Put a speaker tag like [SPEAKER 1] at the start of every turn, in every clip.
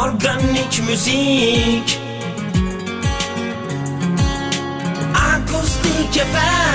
[SPEAKER 1] Organik müzik. Akustik
[SPEAKER 2] efendim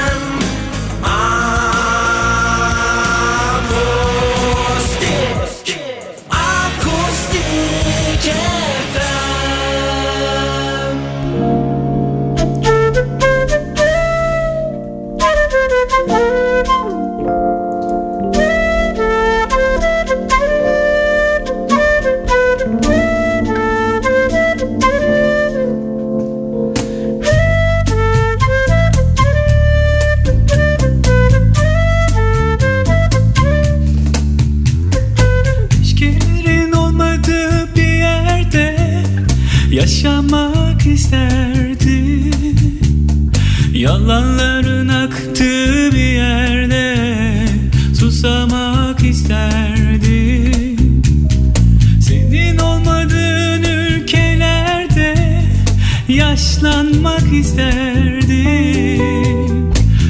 [SPEAKER 2] yaşlanmak isterdim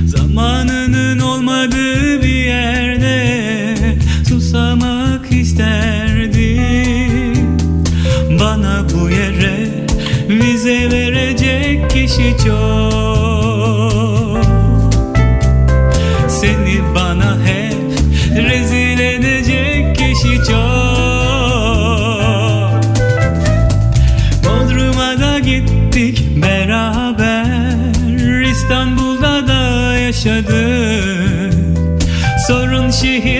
[SPEAKER 2] Zamanının olmadığı bir yerde susamak isterdim Bana bu yere vize verecek kişi çok sim rir.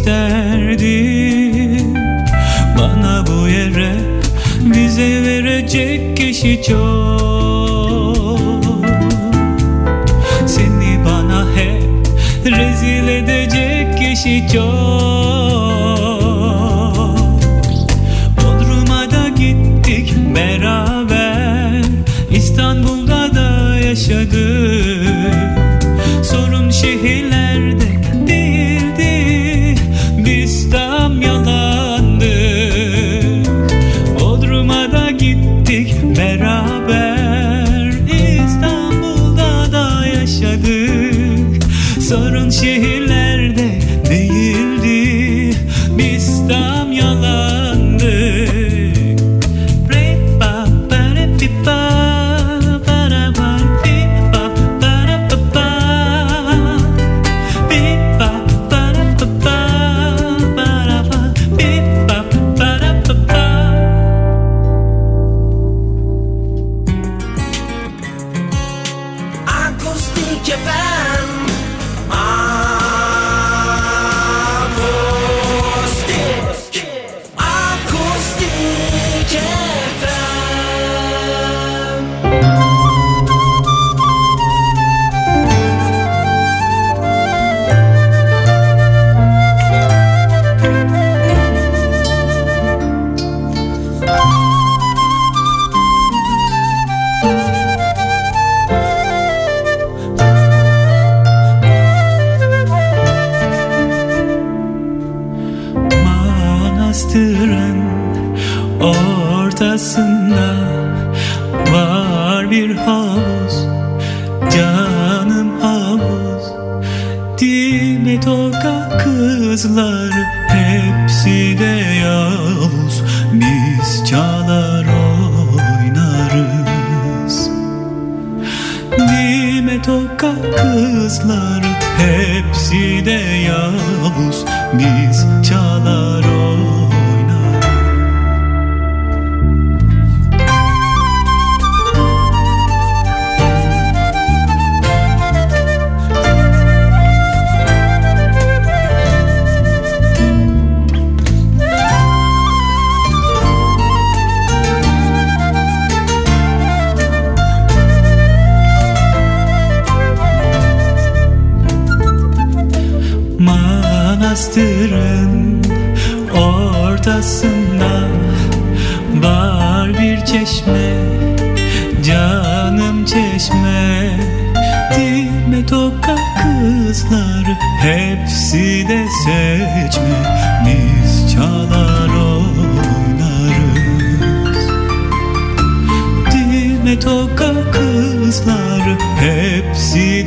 [SPEAKER 2] isterdi Bana bu yere bize verecek kişi çok Toka kızlar Hepsi de yavuz. Biz çalar oynarız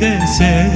[SPEAKER 2] hepsi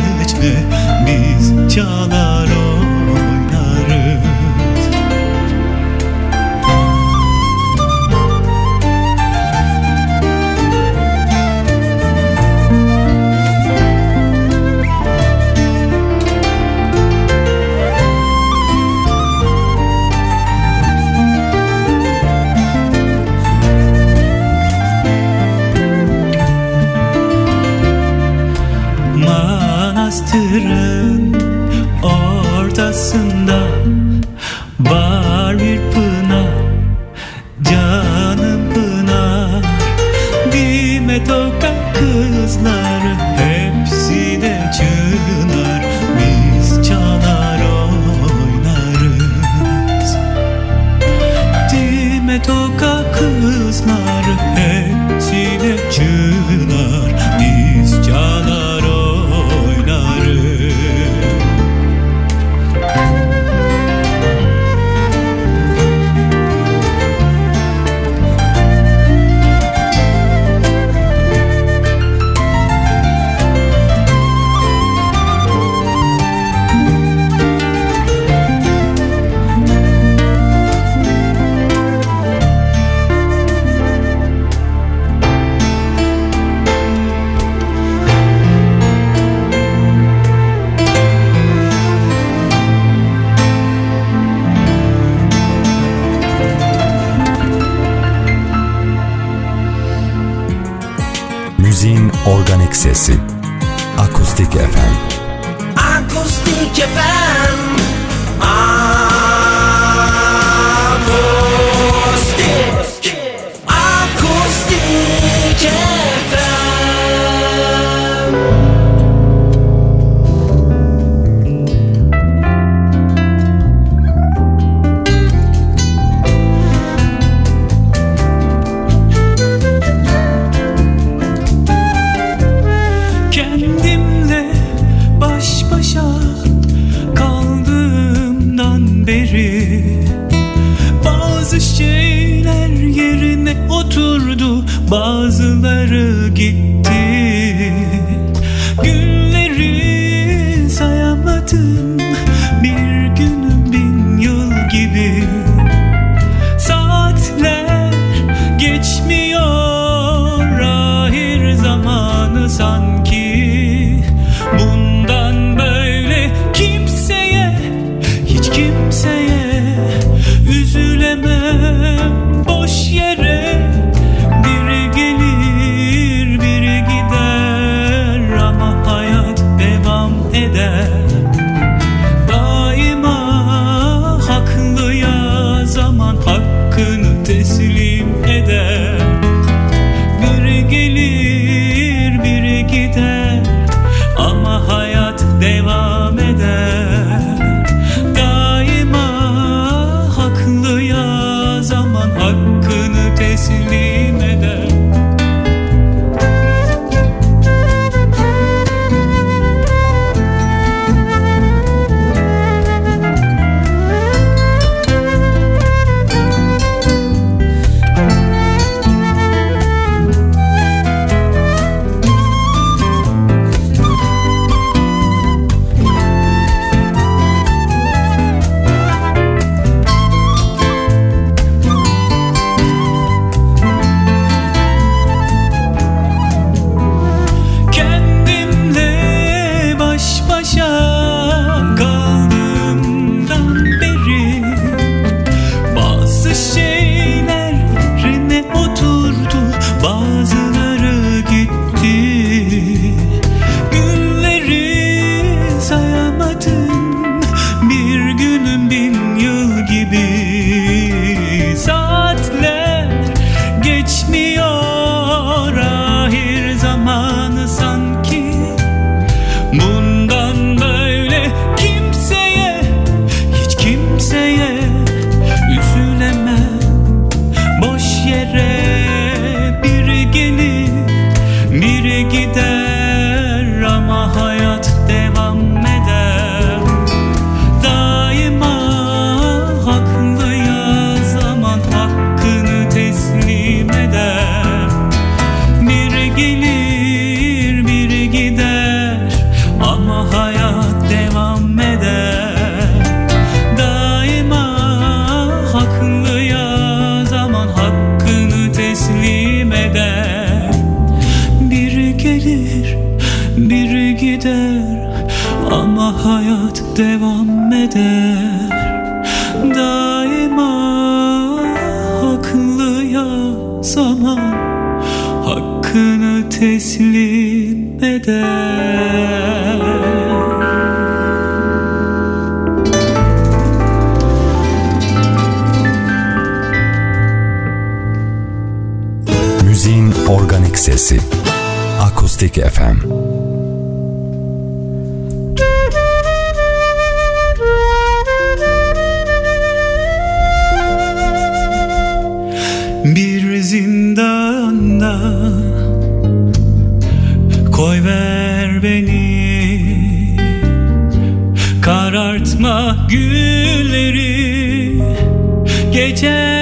[SPEAKER 2] hayat devam eder. Daima haklıya zaman hakkını teslim eder.
[SPEAKER 3] Müziğin organik sesi. Akustik FM
[SPEAKER 2] cię.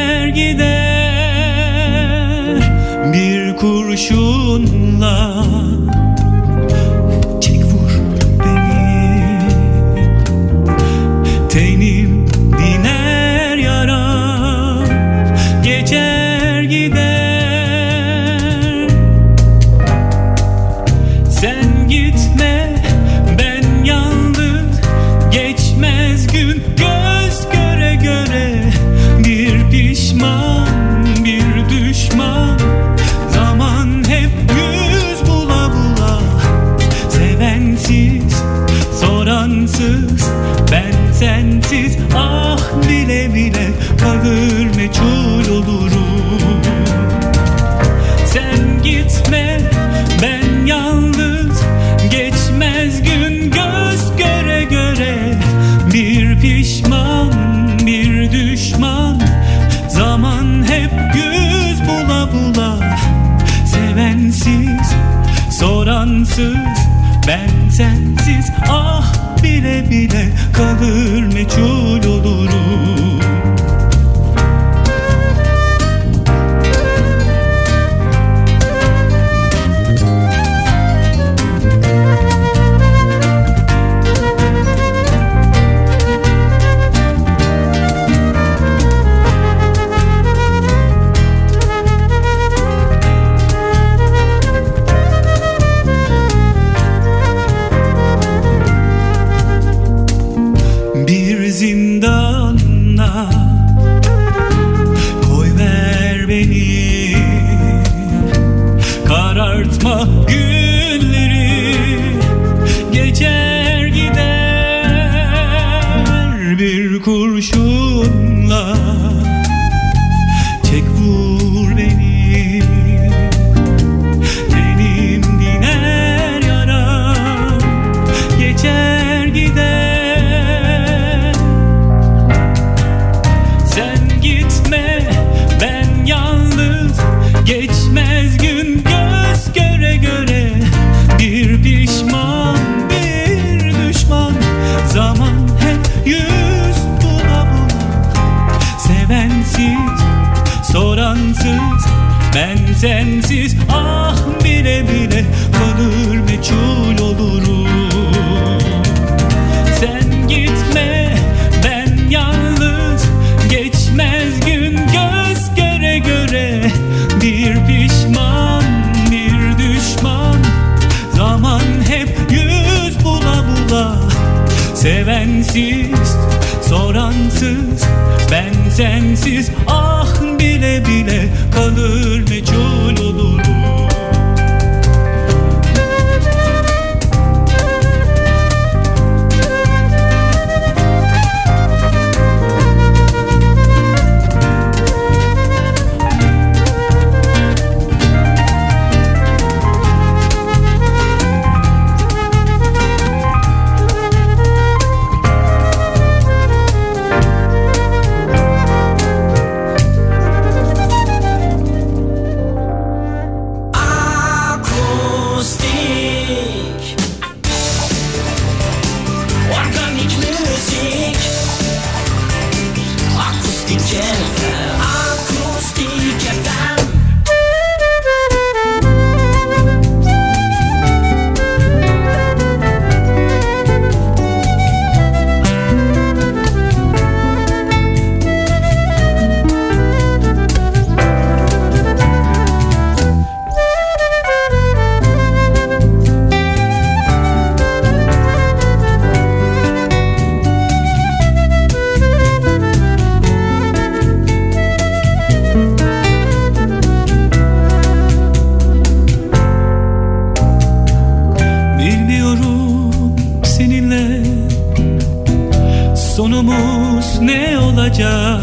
[SPEAKER 2] ne olacak?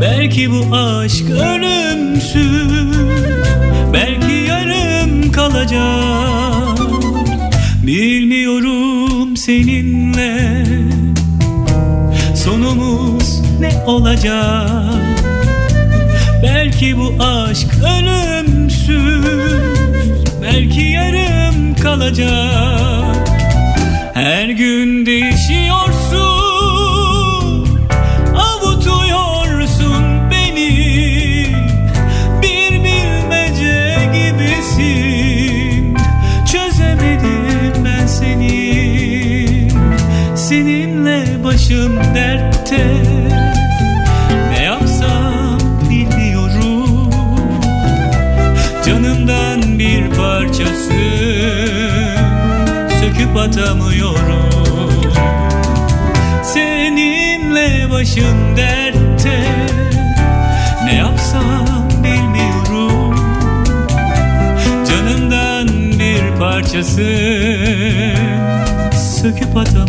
[SPEAKER 2] Belki bu aşk ölümsüz Belki yarım kalacak. Bilmiyorum seninle Sonumuz ne olacak? Belki bu aşk ölümsüz Belki yarım kalacak. Her gün değil atamıyorum Seninle başım dertte. Ne yapsam bilmiyorum. Canımdan bir parçası. Söküp atamıyorum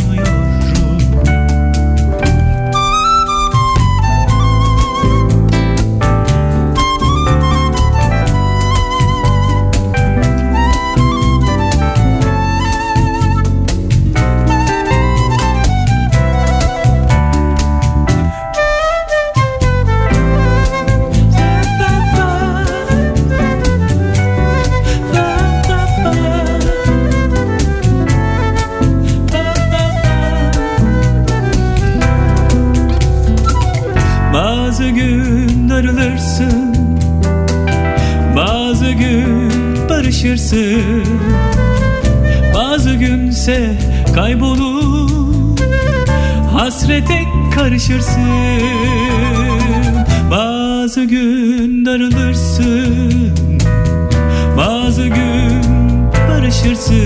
[SPEAKER 2] şaşırsın.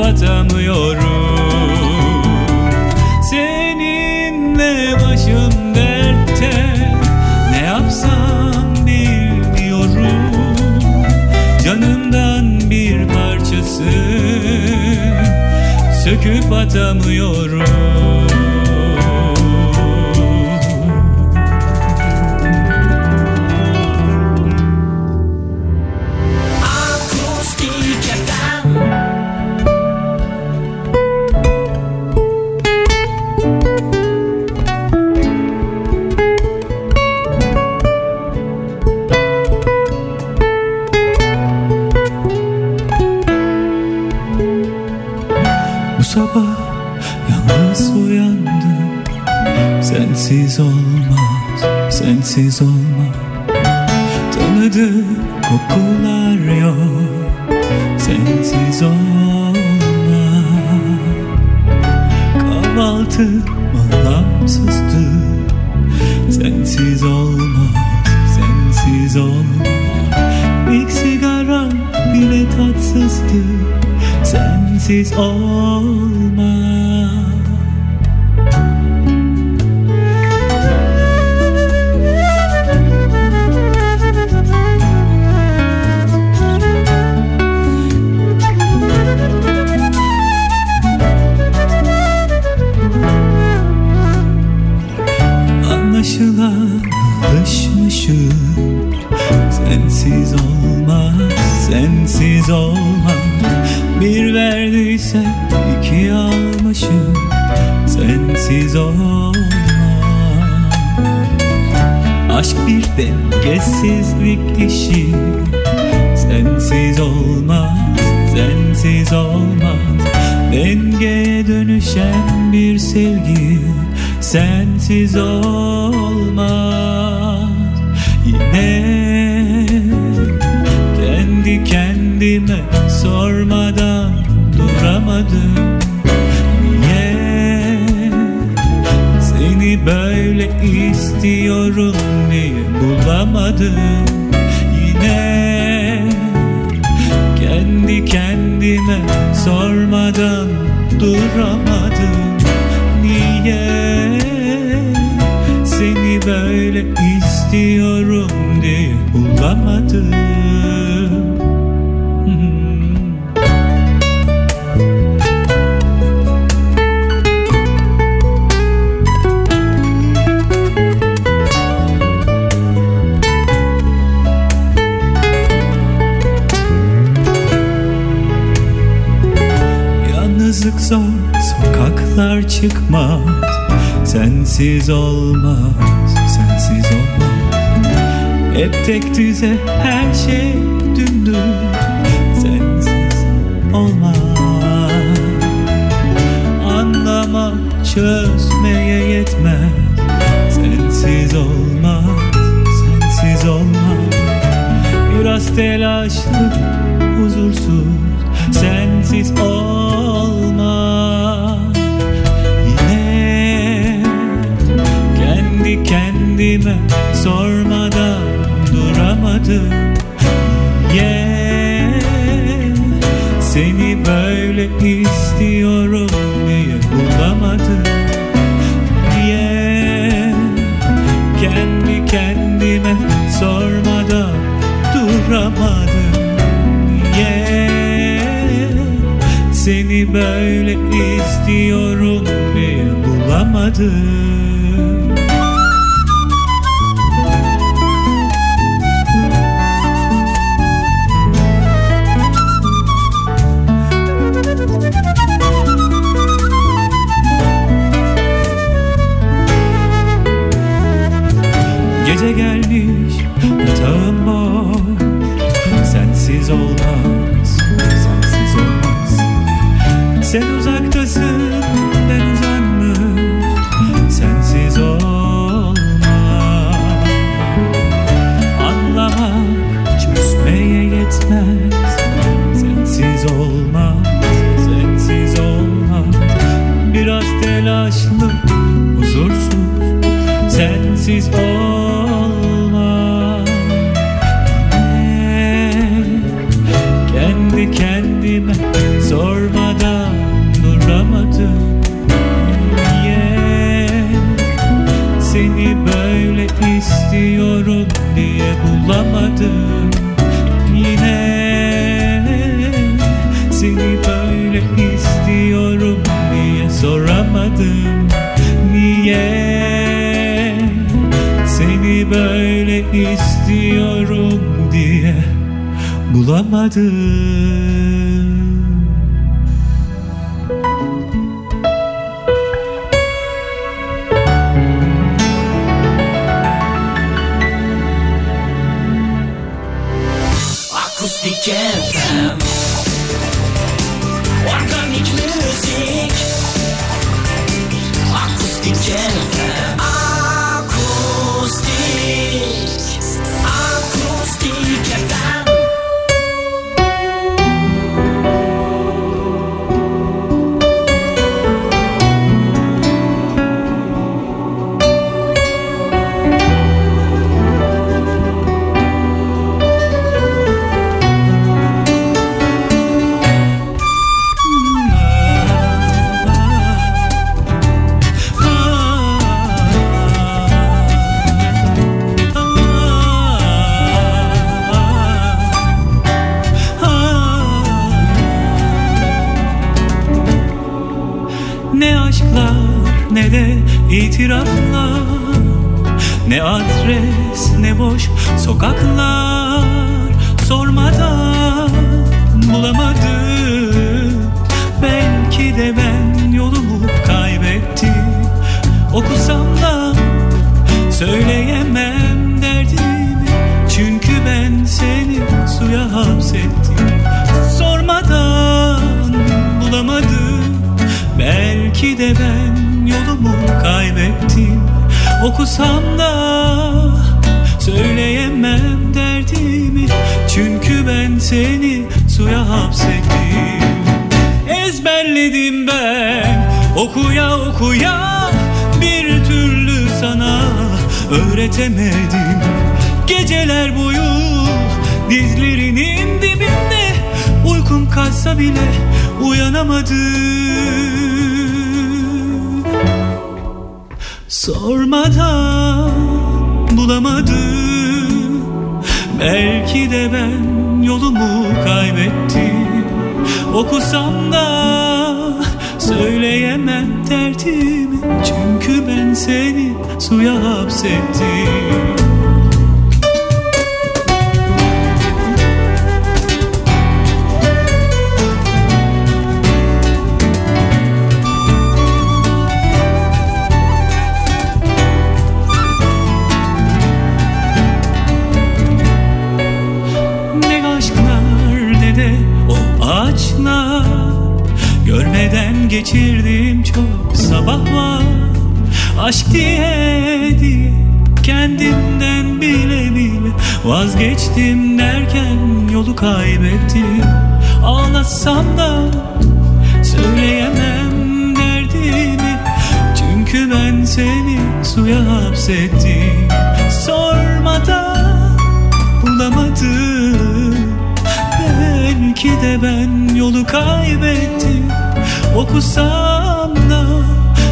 [SPEAKER 2] but sensiz olmaz. Yine kendi kendime sormadan duramadım. Niye seni böyle istiyorum diye bulamadım. Yine kendi kendime sormadan duramadım. Niye istiyorum diye bulamadım. Yalnızlık zor, sokaklar çıkmaz Sensiz olmaz, sensiz olmaz. Hep tek düze her şey dümdüz Sensiz olmaz. Anlamak çözmeye yetmez. Sensiz olmaz, sensiz olmaz. Biraz telaşlı, bulamadım
[SPEAKER 1] Akustik FM Organik müzik Akustik FM
[SPEAKER 2] itiraflar Ne adres ne boş sokaklar. Sormadan bulamadım Okusam da söyleyemem derdimi. Çünkü ben seni suya hapsettim. Ezberledim ben okuya okuya bir türlü sana öğretemedim. Geceler boyu dizlerinin dibinde uykum kaçsa bile uyanamadım Sormadan bulamadım. Belki de ben yolumu kaybettim. Okusam da söyleyemem derdimi Çünkü ben seni suya hapsettim Vazgeçtim derken yolu kaybettim. Ağlasam da söyleyemem derdimi. Çünkü ben seni suya hapsettim. Sormadan bulamadım. Belki de ben yolu kaybettim. Okusam da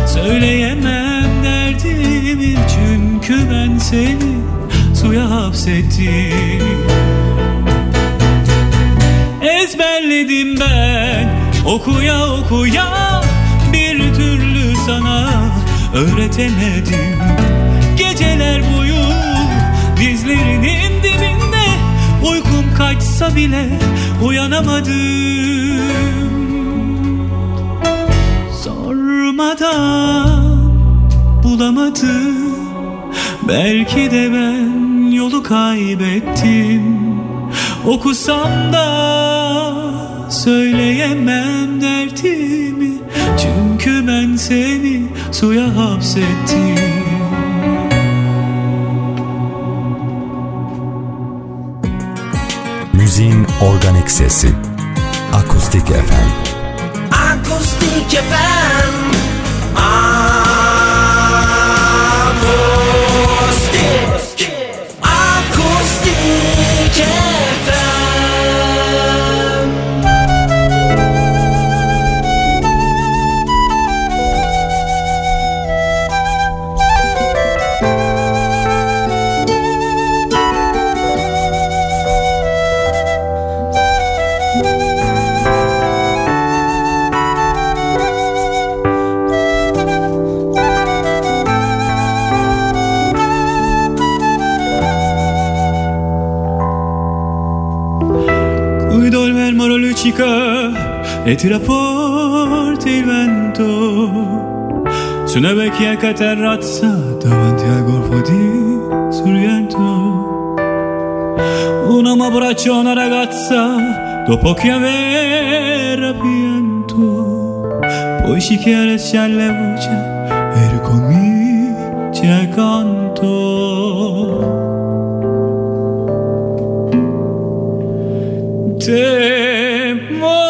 [SPEAKER 2] söyleyemem derdimi. Çünkü ben seni suya hapsettim Ezberledim ben okuya okuya Bir türlü sana öğretemedim. Geceler boyu dizlerinin dibinde Uykum kaçsa bile uyanamadım. Sormadan bulamadım Belki de ben yolu kaybettim Okusam da söyleyemem derdimi Çünkü ben seni suya hapsettim
[SPEAKER 3] Müziğin organik sesi. Akustik FM.
[SPEAKER 1] Akustik FM Akustik FM
[SPEAKER 2] e tira forte il vento su una vecchia terrazza davanti al golfo di Sorrento. Un uomo abbraccia una ragazza dopo che aveva pianto, poi si chiarisce alle voci e ricomincia il canto. Te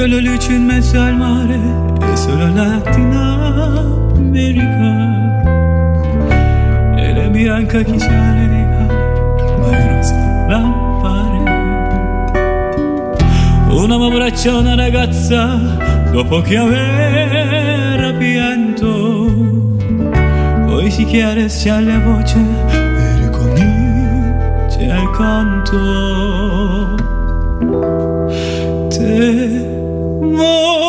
[SPEAKER 2] La luce in mezzo al mare Esra Latin America. E la bianca le di Ma lampare Una m'abbraccia una ragazza Dopo che aveva pianto Poi si chiaresse alla voce E ricomincia il canto Te amor.